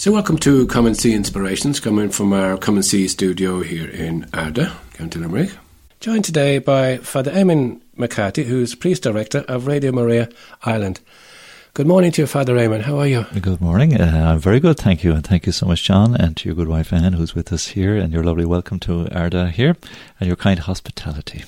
So, welcome to Come and See Inspirations, coming from our Come and See studio here in Ardagh, County Limerick. Joined today by Father Eamon McCarthy, who's priest director of Radio Maria Ireland. Good morning to you, Father Raymond. How are you? Good morning. Uh, I'm very good, thank you. And thank you so much, John, and to your good wife Anne, who's with us here, and your lovely welcome to Ardagh here, and your kind hospitality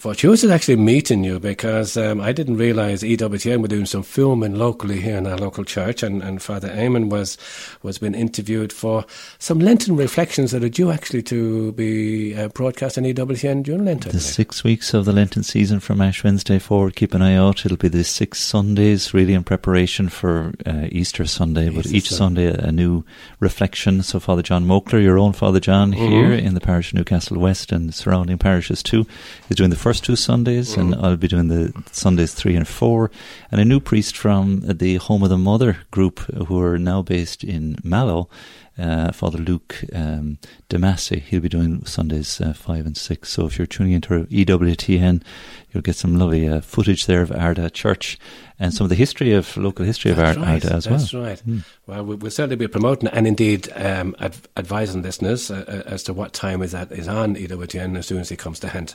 fortuitous actually meeting you because um, I didn't realise EWTN were doing some filming locally here in our local church, and, and Father Eamon was was being interviewed for some Lenten reflections that are due actually to be uh, broadcast on EWTN during Lenten. The six weeks of the Lenten season from Ash Wednesday forward. Keep an eye out. It'll be the six Sundays, really in preparation for uh, Easter Sunday. Easter but each Sunday a, a, new reflection. So Father John Mokler, your own Father John mm-hmm. here in the parish of Newcastle West and surrounding parishes too, is doing the first first two Sundays, mm. and I'll be doing the Sundays three and four. And a new priest from the Home of the Mother group, who are now based in Mallow, uh, Father Luke um, Damasi. He'll be doing Sundays uh, five and six. So if you're tuning into EWTN, you'll get some lovely uh, footage there of Ardagh Church and some of the history of local history that's of right, Ardagh as well. That's right. Mm. Well, we'll certainly be promoting and indeed um, adv- advising listeners uh, uh, as to what time is that is on EWTN as soon as it comes to hand.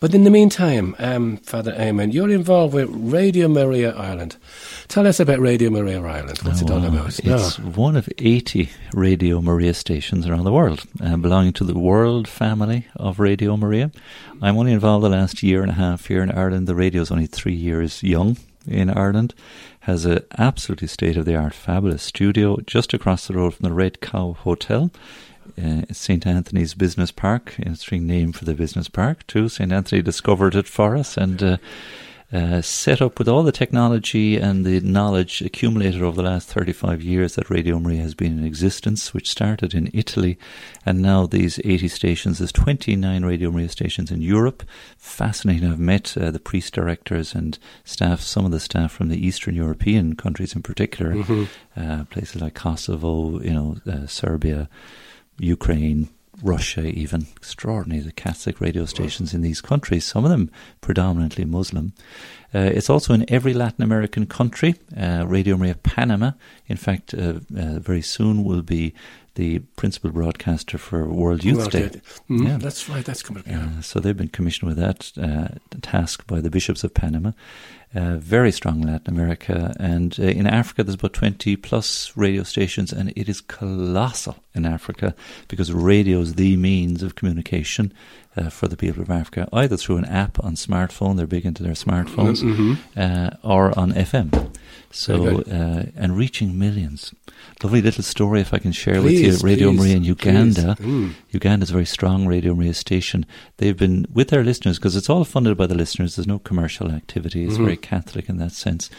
But in the meantime, um, Father Eamon, you're involved with Radio Maria Ireland. Tell us about Radio Maria Ireland. What's oh, it all about? It's no. one of 80 Radio Maria stations around the world, uh, belonging to the world family of Radio Maria. I'm only involved the last year and a half here in Ireland. The radio is only three years young in Ireland. Has an absolutely state of the art, fabulous studio just across the road from the Red Cow Hotel uh, St. Anthony's Business Park, interesting name for the business park too. St. Anthony discovered it for us and uh, uh, set up with all the technology and the knowledge accumulated over the last 35 years that Radio Maria has been in existence, which started in Italy, and now these 80 stations. There's 29 Radio Maria stations in Europe. Fascinating. I've met uh, the priest directors and staff, some of the staff from the Eastern European countries in particular, mm-hmm. uh, places like Kosovo, you know, uh, Serbia. Ukraine, Russia, even extraordinary the Catholic radio stations in these countries, some of them predominantly Muslim. Uh, it's also in every Latin American country. Uh, radio Maria Panama, in fact, uh, uh very soon will be the principal broadcaster for World Youth World Day. Mm, yeah. That's right, that's coming up. Yeah. Uh, so they've been commissioned with that uh, task by the bishops of Panama. Uh, very strong in Latin America. And uh, in Africa, there's about 20 plus radio stations, and it is colossal in Africa because radio is the means of communication uh, for the people of Africa, either through an app on smartphone, they're big into their smartphones, mm-hmm. Uh, or on FM. So, uh, and reaching millions. Lovely little story, if I can share please, with you. Radio please, Maria in Uganda. Mm. Uganda is a very strong Radio Maria station. They've been with their listeners because it's all funded by the listeners. There's no commercial activity. It's mm-hmm. very Catholic in that sense.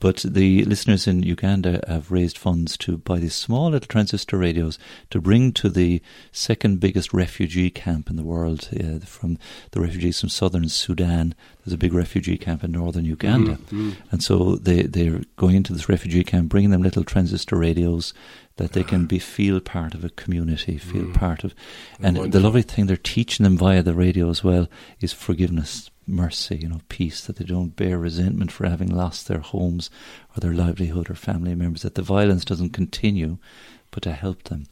But the listeners in Uganda have raised funds to buy these small little transistor radios to bring to the second biggest refugee camp in the world uh, from the refugees from southern Sudan. There's a big refugee camp in northern Uganda. Mm-hmm. And so they, they're going into this refugee camp, bringing them little transistor radios that they can be feel part of a community, feel mm. part of. And the lovely thing they're teaching them via the radio as well is forgiveness mercy, you know, peace, that they don't bear resentment for having lost their homes or their livelihood or family members, that the violence doesn't continue, but to help them.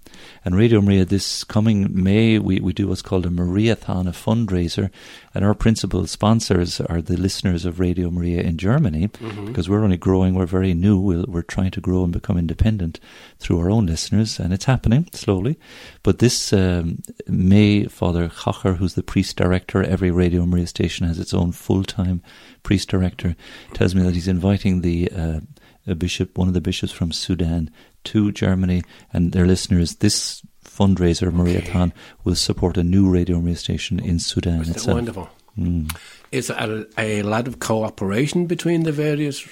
And Radio Maria, this coming May, we, we do what's called a Mariathon, a fundraiser, and our principal sponsors are the listeners of Radio Maria in Germany, mm-hmm. because we're only growing, we're very new, we we are trying to grow and become independent through our own listeners, and it's happening slowly. But this um, May, Father Kocher, who's the priest director, every Radio Maria station has its own full time priest director, tells me that he's inviting the uh, a bishop, one of the bishops from Sudan, to Germany and their listeners. This fundraiser, Mariathon, will support a new radio Maria station in Sudan Isn't itself. Wonderful. Mm. Is a, a lot of cooperation between the various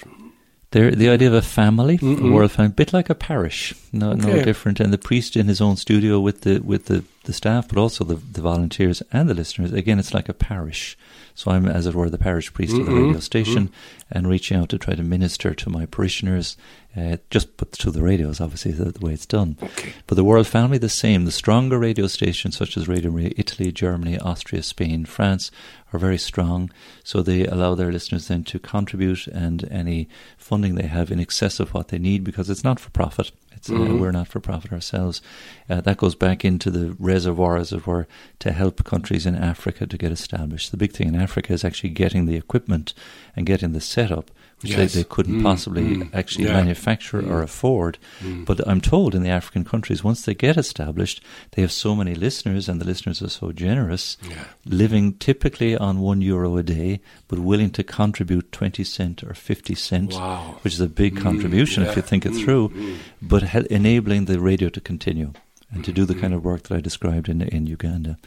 there, the idea of a family, mm a world family, a bit like a parish, no, okay. no different. And the priest in his own studio with the with the, the staff, but also the, the volunteers and the listeners. Again, it's like a parish. So I'm, as it were, the parish priest mm-hmm. of the radio mm-hmm. station, mm-hmm. and reaching out to try to minister to my parishioners uh, just put through the radios, obviously, the, the way it's done. Okay. But the world family, the same. The stronger radio stations, such as Radio Maria Italy, Germany, Austria, Spain, France, are very strong. So they allow their listeners then to contribute and any funding they have in excess of what they need because it's not for profit. It's, uh, mm-hmm. we're not for profit ourselves. Uh, that goes back into the reservoir, as it were, to help countries in Africa to get established. The big thing in Africa is actually getting the equipment and getting the setup which yes. they, they, couldn't mm, possibly mm, actually yeah. manufacture mm, or afford. Mm. But I'm told in the African countries, once they get established, they have so many listeners, and the listeners are so generous, yeah. living typically on one euro a day, but willing to contribute 20 cent or 50 cent, wow. which is a big mm, contribution yeah. if you think it mm, through, but enabling the radio to continue and to do the kind of work that I described in in Uganda.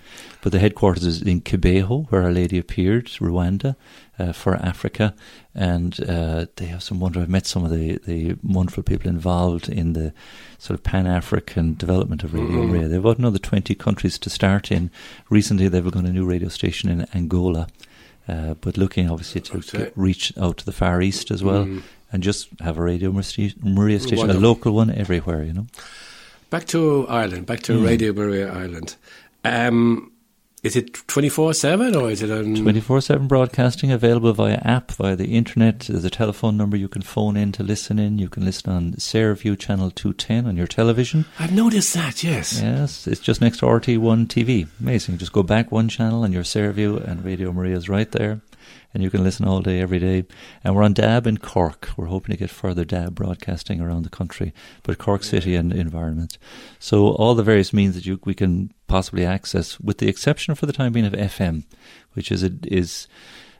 But the headquarters is in Kibeho, where Our Lady appeared, Rwanda, uh, for Africa, and uh, they have some wonder. I've met some of the, the wonderful people involved in the sort of Pan African development of Radio mm-hmm. They've got another twenty countries to start in. Recently, they've begun a new radio station in Angola. Uh, but looking obviously to get, reach out to the Far East as well, mm. and just have a radio Maria station, Wonderful. a local one everywhere, you know. Back to Ireland, back to mm. Radio Maria Ireland. Um, is it 24 7 or is it on. 24 7 broadcasting available via app, via the internet. There's a telephone number you can phone in to listen in. You can listen on Saorview Channel 210 on your television. I've noticed that, yes. Yes, it's just next to RTÉ1 TV. Amazing. Just go back one channel and your Saorview and Radio Maria is right there and you can listen all day, every day. And we're on DAB in Cork. We're hoping to get further DAB broadcasting around the country, but Cork City and environment. So all the various means that you we can possibly access, with the exception for the time being of FM, which is a, is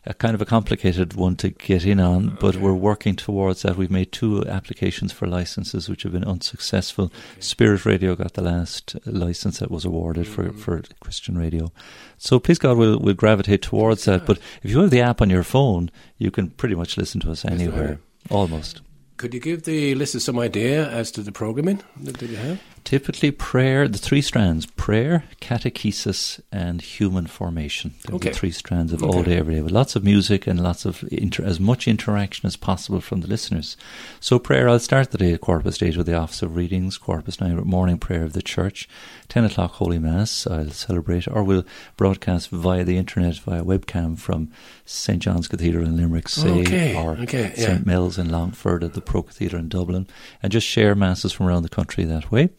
a kind of a complicated one to get in on, but we're working towards that. We've made two applications for licenses which have been unsuccessful. Okay. Spirit Radio got the last license that was awarded mm-hmm. for, for Christian radio. So please God, we'll, we'll gravitate towards that. But if you have the app on your phone, you can pretty much listen to us anywhere, almost. Could you give the listeners some idea as to the programming that you have? Typically, prayer, the three strands prayer, catechesis, and human formation. They're okay. the three strands of okay. all day, every day, with lots of music and lots of inter- as much interaction as possible from the listeners. So, prayer, I'll start the day at quarter past eight with the Office of Readings, quarter past nine morning prayer of the church, 10 o'clock Holy Mass, I'll celebrate, or we'll broadcast via the internet, via webcam from St. John's Cathedral in Limerick, say, okay. or. St. Yeah. Mel's in Longford at the Pro Cathedral in Dublin, and just share Masses from around the country that way.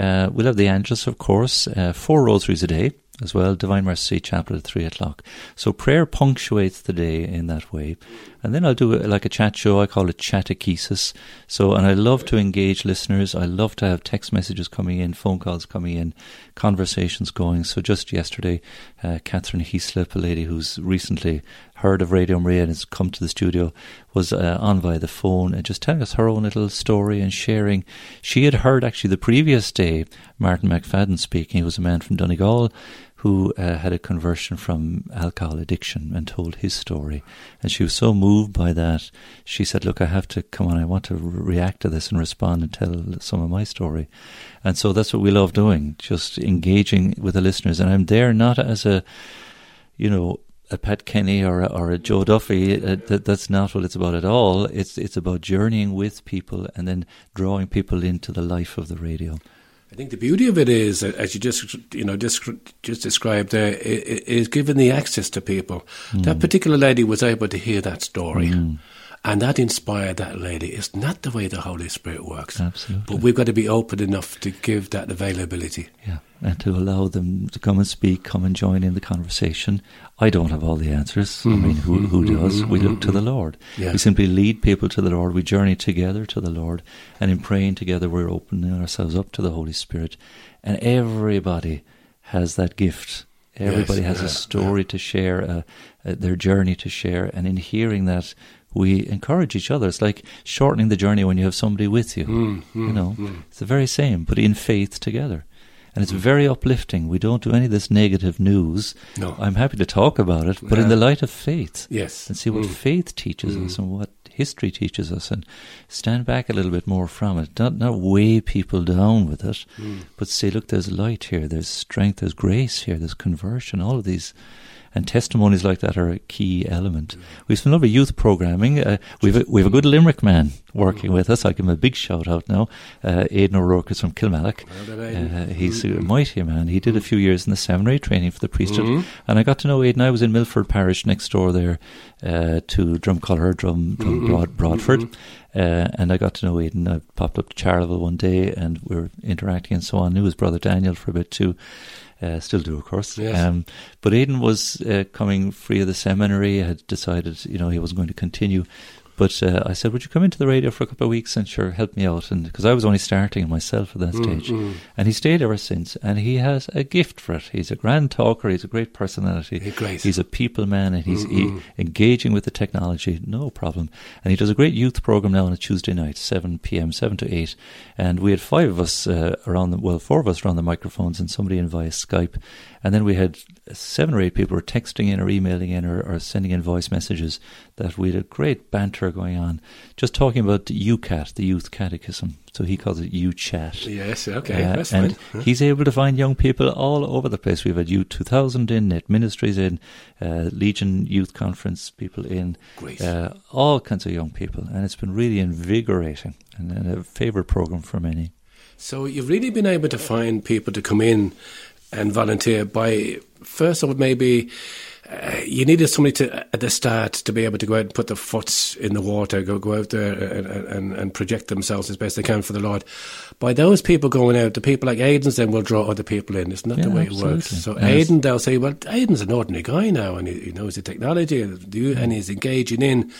Uh, we'll have the Angelus, of course, uh, four rosaries a day as well, Divine Mercy Chaplet at three o'clock. So prayer punctuates the day in that way. And then I'll do it like a chat show. I call it Chatechesis. So, and I love to engage listeners. I love to have text messages coming in, phone calls coming in, conversations going. So just yesterday, uh, Catherine Heaslip, a lady who's recently heard of Radio Maria and has come to the studio, was uh, on via the phone and just telling us her own little story and sharing. She had heard actually the previous day Martin McFadden speaking. He was a man from Donegal who uh, had a conversion from alcohol addiction and told his story. And she was so moved by that, she said, Look, I have to come on, I want to re- react to this and respond and tell some of my story. And so that's what we love doing, just engaging with the listeners. And I'm there not as a, you know, a Pat Kenny or a, or a Joe Duffy. Uh, that, that's not what it's about at all. It's it's about journeying with people and then drawing people into the life of the radio. I think the beauty of it is, as you just you know just just described there, is giving the access to people. Mm. That particular lady was able to hear that story. Mm. And that inspired that lady. It's not the way the Holy Spirit works. Absolutely. But we've got to be open enough to give that availability. Yeah, and to allow them to come and speak, come and join in the conversation. I don't have all the answers. Mm-hmm. I mean, who, who mm-hmm. does? Mm-hmm. We look to the Lord. Yeah. We simply lead people to the Lord. We journey together to the Lord. And in praying together, we're opening ourselves up to the Holy Spirit. And everybody has that gift. Everybody yes, has yeah, a story yeah. to share, uh, uh, their journey to share. And in hearing that, we encourage each other. It's like shortening the journey when you have somebody with you. Mm, mm, you know, mm. it's the very same, but in faith together. And it's mm. very uplifting. We don't do any of this negative news. No. I'm happy to talk about it, but yeah. in the light of faith. Yes. And see what mm. faith teaches us mm. and what history teaches us and stand back a little bit more from it. Not, not weigh people down with it, but say, look, there's light here, there's strength, there's grace here, there's conversion, all of these and testimonies like that are a key element. We've some lovely youth programming. Uh, we've a, we've a good Limerick man working with us. I give him a big shout out now. Uh, Aidan O'Rourke is from Kilmallock. Uh, he's a mighty man. He did a few years in the seminary training for the priesthood, mm-hmm. and I got to know Aidan. I was in Milford Parish next door there uh, to Dromcollogher, Drum, Drum mm-hmm. Broad, Broadford. Mm-hmm Uh, and I got to know Aidan. I popped up to Charleville one day and we were interacting and so on. I knew his brother Daniel for a bit too. Uh, still do, of course. Yes. Um, but Aidan was uh, coming free of the seminary, had decided, you know, he wasn't going to continue. But uh, I said, "Would you come into the radio for a couple of weeks and sure help me out?" And because I was only starting myself at that Mm, stage, mm. and he stayed ever since. And he has a gift for it. He's a grand talker. He's a great personality. He's great. He's a people man, and he's he, engaging with the technology, no problem. And he does a great youth program now on a Tuesday night, seven p.m., seven to eight. And we had five of us uh, around the well, four of us around the microphones, and somebody in via Skype. And then we had seven or eight people were texting in or emailing in or, or sending in voice messages that we had a great banter going on, just talking about YOUCAT, the Youth Catechism. So he calls it UChat. Yes, okay, Uh, that's and fine. he's able to find young people all over the place. We've had Youth 2000 in, Net Ministries in, uh, Legion Youth Conference people in, Great. uh, all kinds of young people. And it's been really invigorating and, and a favourite programme for many. So you've really been able to find people to come in and volunteer by first of all maybe uh, you needed somebody to at the start to be able to go out and put their foots in the water, go go out there and, and, and project themselves as best they can for the Lord. By those people going out, the people like Aiden's then will draw other people in. It's not the Yeah, way it works. So Yes. Aiden, they'll say, well, Aiden's an ordinary guy now, and he, he knows the technology, and and he's engaging in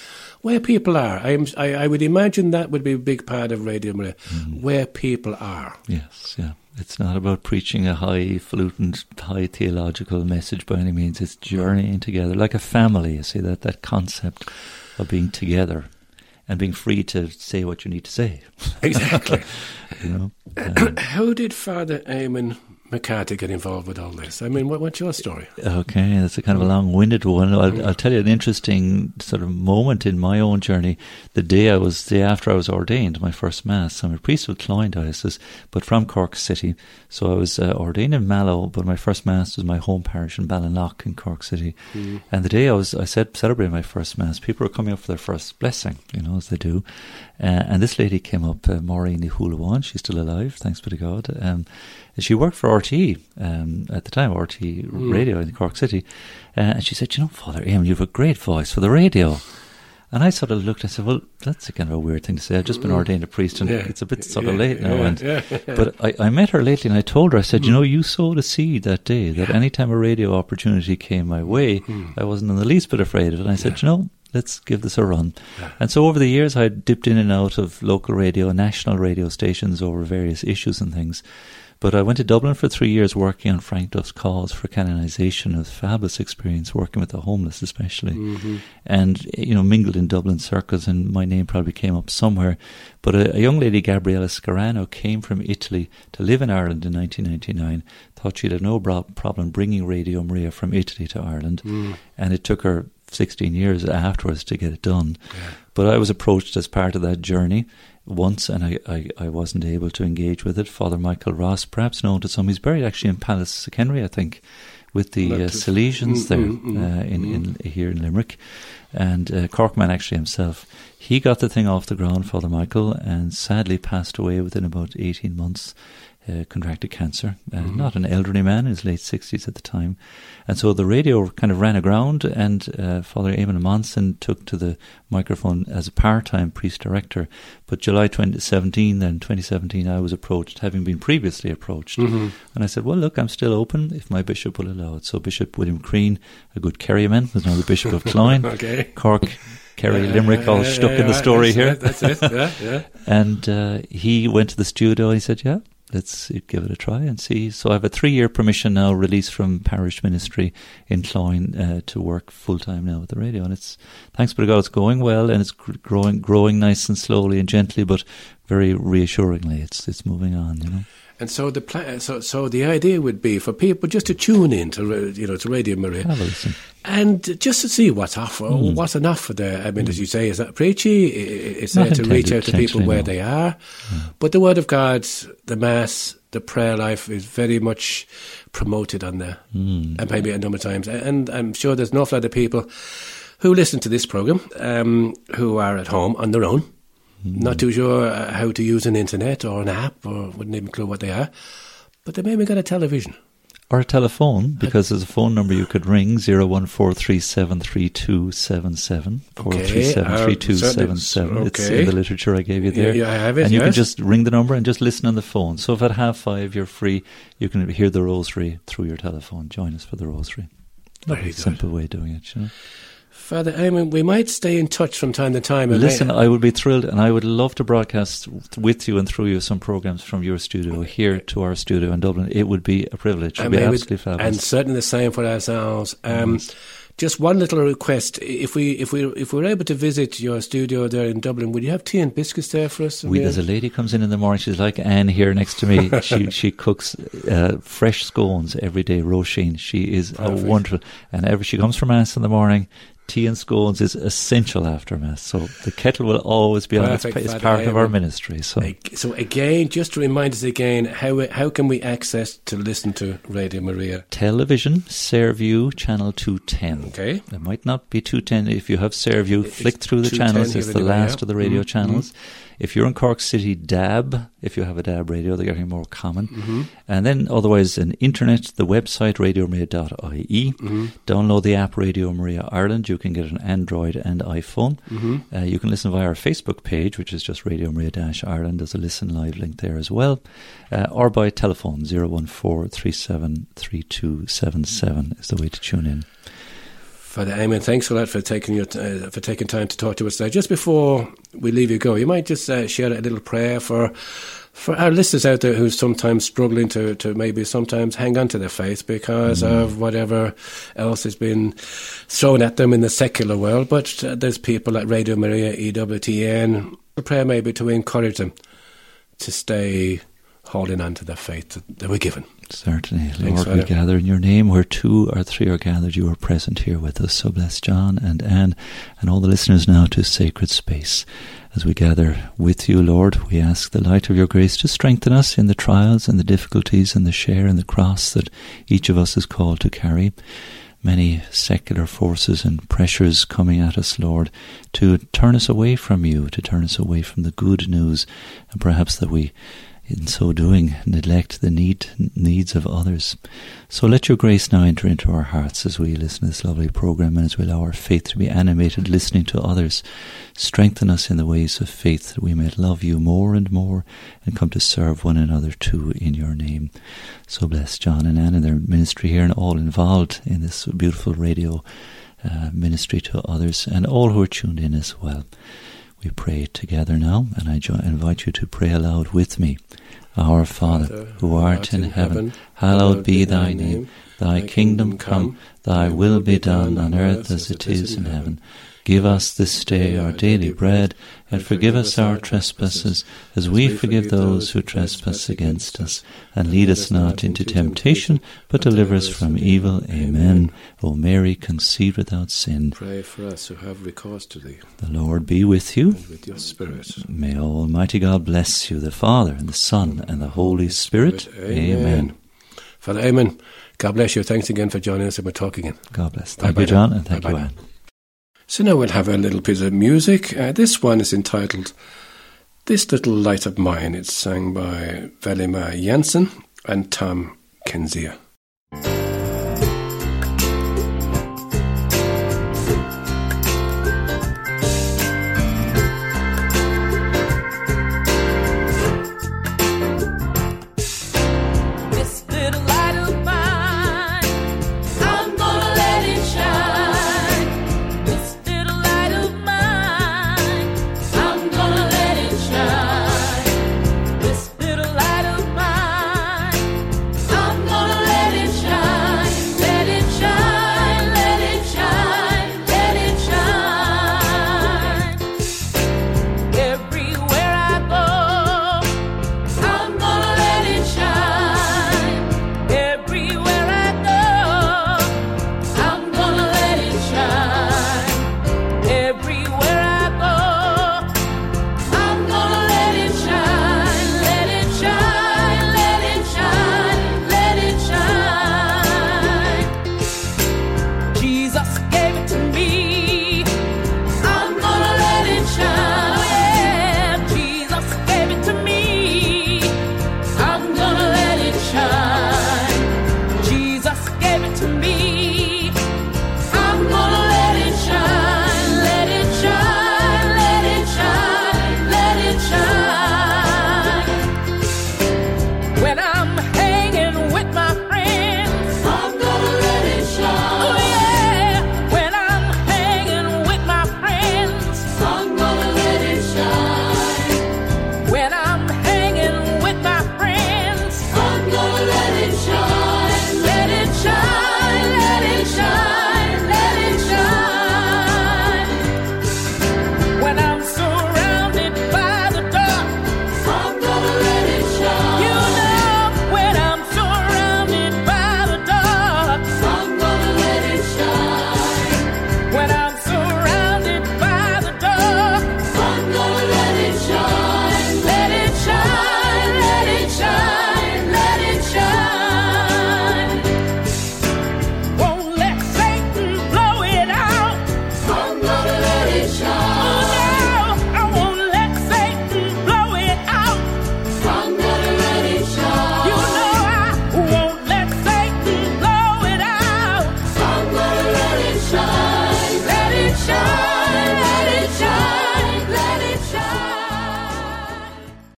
where people are. I'm, I, I would imagine that would be a big part of Radio Maria, Mm-hmm. where people are. Yes, yeah. It's not about preaching a high highfalutin, high theological message by any means. It's journeying together like a family. You see that that concept of being together and being free to say what you need to say. Exactly. You know, Um, How did Father Eamon McCarthy get involved with all this? I mean, what, what's your story? Okay, that's a kind of a long-winded one. I'll, I'll tell you an interesting sort of moment in my own journey. The day I was, the day after I was ordained, my first mass. I'm a priest of Cloyne Diocese, but from Cork City. So I was uh, ordained in Mallow, but my first mass was my home parish in Ballinlough in Cork City. And the day I was, I said, celebrating my first mass, people were coming up for their first blessing, you know, as they do. Uh, and this lady came up, uh, Maureen Hulawan. She's still alive, thanks be to God. Um, and she worked for RTÉ um, at the time, RTÉ Radio in Cork City. Uh, and she said, You know, Father Eamon, you have a great voice for the radio. And I sort of looked and said, Well, that's a kind of a weird thing to say. I've just been ordained a priest and Yeah. it's a bit sort of Yeah, late now. yeah, and. But I, I met her lately and I told her, I said, You know, you sowed a seed that day that any time a radio opportunity came my way, I wasn't in the least bit afraid of it. And I said, You know, let's give this a run. And so over the years, I dipped in and out of local radio, national radio stations over various issues and things. But I went to Dublin for three years working on Frank Duff's cause for canonisation. It was a fabulous experience working with the homeless, especially. Mm-hmm. And, you know, mingled in Dublin circles, and my name probably came up somewhere. But a, a young lady, Gabriella Scarano, came from Italy to live in Ireland in 1999. Thought she'd have no bro- problem bringing Radio Maria from Italy to Ireland. Mm. And it took her 16 years afterwards to get it done. But I was approached as part of that journey once and I, I, I wasn't able to engage with it. Father Michael Ross, perhaps known to some, he's buried actually in Pallaskenry, I think, with the uh, Salesians Mm, there mm, mm, uh, in, in here in Limerick. And uh, Corkman actually himself, he got the thing off the ground, Father Michael, and sadly passed away within about 18 months. Uh, contracted cancer, uh, Mm-hmm. not an elderly man, in his late 60s at the time. And so the radio kind of ran aground, and uh, Father Eamon Monson took to the microphone as a part time priest director. But July 2017, then 2017, I was approached, having been previously approached. Mm-hmm. And I said, Well, look, I'm still open if my bishop will allow it. So Bishop William Crean, a good Kerryman, was now the Bishop of Cloyne, Okay. Cork, Kerry, Yeah, Limerick, all yeah, stuck yeah, in the story that's here. That's it. Yeah, yeah. And uh, he went to the studio and he said, Yeah, let's give it a try and see. So I have a three year permission now, released from parish ministry in Cloyne uh, to work full time now with the radio. And it's, thanks be to God, it's going well and it's growing growing nice and slowly and gently, but very reassuringly. It's it's moving on, you know. And so the pla- so so the idea would be for people just to tune in to you know to Radio Maria Have a listen. and just to see what's offer, Hmm. what's an offer there. I mean, as you say, is that preachy? It's Not there to reach out to people where no. they are. But the Word of God, the Mass, the prayer life is very much promoted on there, Hmm. and maybe a number of times. And I'm sure there's an awful lot of people who listen to this program um, who are at home on their own, Hmm. Mm. not too sure uh, how to use an internet or an app, or wouldn't even clue what they are. But they maybe got a television. or a telephone uh, because there's a phone number you could ring 014373277 4373277 okay. Uh, it's in the literature I gave you there yeah, I have it, and you yes. can just ring the number and just listen on the phone so if at half five you're free you can hear the rosary through your telephone join us for the rosary Very simple way of doing it you know Father Eamon, we might stay in touch from time to time. Listen, I would be thrilled, and I would love to broadcast with you and through you some programs from your studio here to our studio in Dublin. It would be a privilege. It would be absolutely fabulous. And certainly the same for ourselves. Um, mm. Just one little request: if we if we if we're able to visit your studio there in Dublin, would you have tea and biscuits there for us? We, there's a lady comes in in the morning. She's like Anne here next to me. she she cooks uh, fresh scones every day. Roisin. She is Perfect. a wonderful, and every she comes from mass in the morning tea and scones is essential after mass. So the kettle will always be on. It's, it's part of our ministry. So, so again, just to remind us again, how how can we access to listen to Radio Maria? Television, Saorview, channel two ten. Okay, it might not be two ten. If you have Saorview, flick through the channels. It's the last of the radio mm-hmm. channels. Mm-hmm. If you're in Cork City, DAB, if you have a DAB radio, they're getting more common. Mm-hmm. And then otherwise, an internet, the website radiomaria.ie. Mm-hmm. Download the app Radio Maria Ireland. You can get an Android and iPhone. Mm-hmm. Uh, you can listen via our Facebook page, which is just Radio Maria Ireland. There's a listen live link there as well. Uh, or by telephone, 014 373277 is the way to tune in. Father Eamon, thanks a lot for taking your uh, for taking time to talk to us today. Just before we leave you go, you might just uh, share a little prayer for for our listeners out there who's sometimes struggling to, to maybe sometimes hang on to their faith because mm. of whatever else has been thrown at them in the secular world. But uh, there's people at Radio Maria, EWTN. A prayer maybe to encourage them to stay holding on to the faith that they were given. Certainly, Lord, we gather in your name where two or three are gathered. You are present here with us. So bless John and Anne and all the listeners now to sacred space. As we gather with you, Lord, we ask the light of your grace to strengthen us in the trials and the difficulties and the share in the cross that each of us is called to carry. Many secular forces and pressures coming at us, Lord, to turn us away from you, to turn us away from the good news, and perhaps that we in so doing, neglect the need, needs of others. So let your grace now enter into our hearts as we listen to this lovely program and as we allow our faith to be animated, listening to others. Strengthen us in the ways of faith that we may love you more and more and come to serve one another too in your name. So bless John and Anne and their ministry here and all involved in this beautiful radio uh, ministry to others and all who are tuned in as well. We pray together now, and I invite you to pray aloud with me. Our Father, who art in heaven, hallowed be thy name. Thy kingdom come, thy will be done on earth as it is in heaven. Give us this day our daily bread, and forgive us our trespasses, as we forgive those who trespass against us. And lead us not into temptation, but deliver us from evil. Amen. O Mary, conceived without sin. Pray for us who have recourse to thee. The Lord be with you. And with your spirit. May Almighty God bless you, the Father, and the Son, and the Holy Spirit. Amen. Father Amen. God bless you. Thanks again for joining us and we're talking again. God bless. Thank Bye-bye you, John, and thank Bye-bye you, Anne. So now we'll have a little piece of music. Uh, this one is entitled This Little Light of Mine. It's sung by Velima Jansen and Tom Kensia.